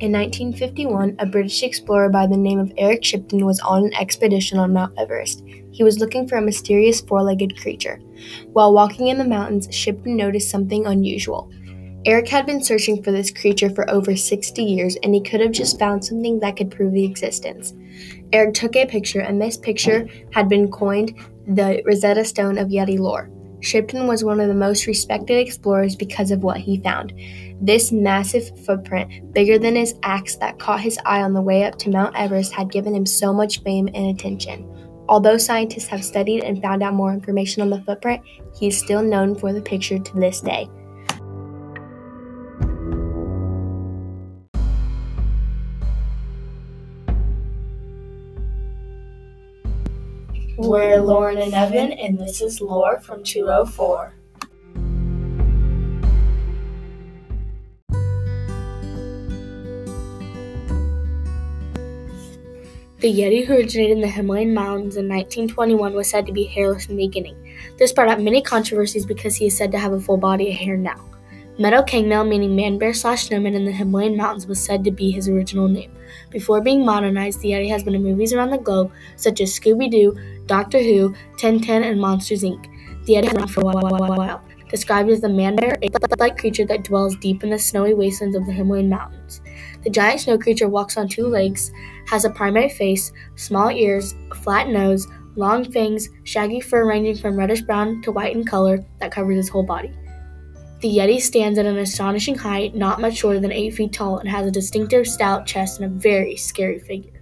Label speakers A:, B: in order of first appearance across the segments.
A: In 1951, a British explorer by the name of Eric Shipton was on an expedition on Mount Everest. He was looking for a mysterious four legged creature. While walking in the mountains, Shipton noticed something unusual. Eric had been searching for this creature for over 60 years, and he could have just found something that could prove the existence. Eric took a picture, and this picture had been coined the Rosetta Stone of Yeti lore. Shipton was one of the most respected explorers because of what he found. This massive footprint, bigger than his axe that caught his eye on the way up to Mount Everest, had given him so much fame and attention. Although scientists have studied and found out more information on the footprint, he is still known for the picture to this day.
B: We're Lauren and Evan, and this is Lore from 204. The Yeti, who originated in the Himalayan mountains in 1921, was said to be hairless in the beginning. This brought up many controversies because he is said to have a full body of hair now. Meadow Cangmel, meaning man bear slash snowman in the Himalayan mountains, was said to be his original name. Before being modernized, the Yeti has been in movies around the globe, such as Scooby Doo, Doctor Who, Tintin, and Monsters Inc. The Yeti has been around for a while, described as the man bear, ape-like creature that dwells deep in the snowy wastelands of the Himalayan mountains. The giant snow creature walks on two legs, has a primate face, small ears, a flat nose, long fangs, shaggy fur ranging from reddish brown to white in color that covers his whole body. The Yeti stands at an astonishing height, not much shorter than 8 feet tall, and has a distinctive stout chest and a very scary figure.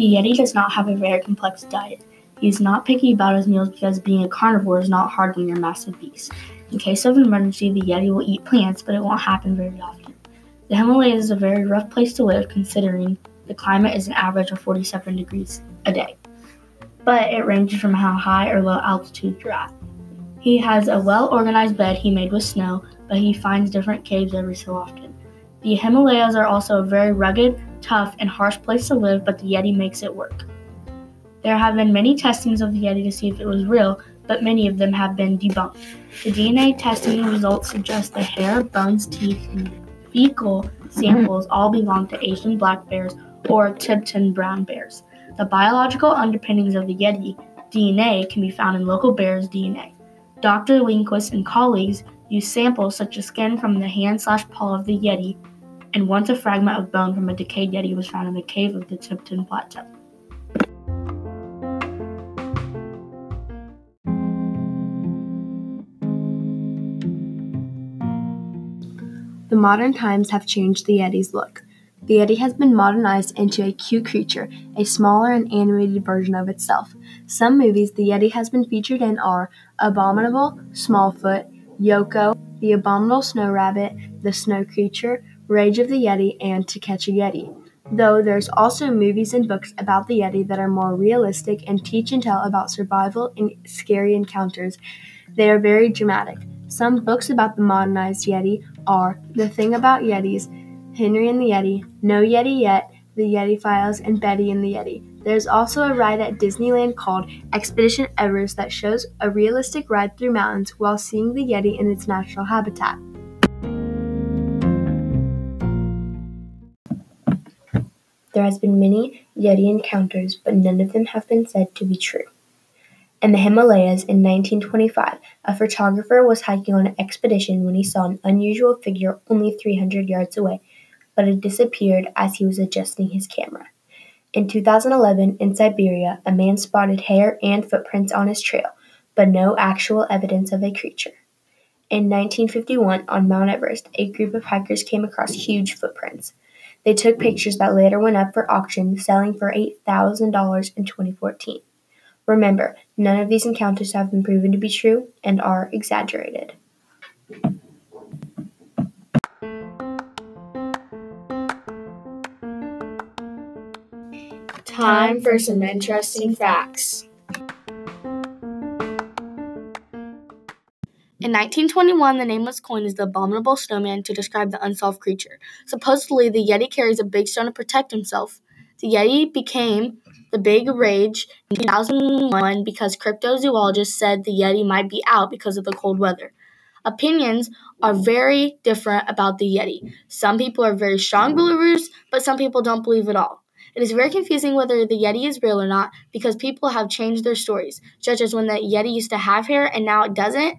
B: The Yeti does not have a very complex diet. He is not picky about his meals because being a carnivore is not hard when you're a massive beast. In case of emergency, the Yeti will eat plants, but it won't happen very often. The Himalayas is a very rough place to live considering the climate is an average of 47 degrees a day, but it ranges from how high or low altitude you're at. He has a well organized bed he made with snow, but he finds different caves every so often. The Himalayas are also a very rugged, tough, and harsh place to live, but the Yeti makes it work. There have been many testings of the Yeti to see if it was real, but many of them have been debunked. The DNA testing results suggest the hair, bones, teeth, and fecal samples all belong to Asian black bears or Tibetan brown bears. The biological underpinnings of the Yeti DNA can be found in local bears' DNA. Dr. Lindqvist and colleagues used samples such as skin from the hand slash paw of the Yeti, and once a fragment of bone from a decayed Yeti was found in the cave of the Tibetan Plateau.
A: The modern times have changed the Yeti's look. The Yeti has been modernized into a cute creature, a smaller and animated version of itself. Some movies the Yeti has been featured in are Abominable, Smallfoot, Yoko, The Abominable Snow Rabbit, The Snow Creature, Rage of the Yeti, and To Catch a Yeti. Though there's also movies and books about the Yeti that are more realistic and teach and tell about survival and scary encounters. They are very dramatic. Some books about the modernized Yeti are The Thing About Yetis, Henry and the Yeti, No Yeti Yet, The Yeti Files, and Betty and the Yeti. There's also a ride at Disneyland called Expedition Everest that shows a realistic ride through mountains while seeing the Yeti in its natural habitat. There has been many Yeti encounters, but none of them have been said to be true. In the Himalayas in 1925, a photographer was hiking on an expedition when he saw an unusual figure only 300 yards away but it disappeared as he was adjusting his camera. In 2011, in Siberia, a man spotted hair and footprints on his trail, but no actual evidence of a creature. In 1951, on Mount Everest, a group of hikers came across huge footprints. They took hmm. pictures that later went up for auction, selling for $8,000 in 2014. Remember, none of these encounters have been proven to be true and are exaggerated.
B: Time for some interesting facts. In 1921, the name was coined as the Abominable Snowman to describe the unsolved creature. Supposedly, the Yeti carries a big stone to protect himself. The Yeti became the big rage in 2001 because cryptozoologists said the Yeti might be out because of the cold weather. Opinions are very different about the Yeti. Some people are very strong believers, but some people don't believe at all. It is very confusing whether the Yeti is real or not because people have changed their stories, such as when the Yeti used to have hair and now it doesn't.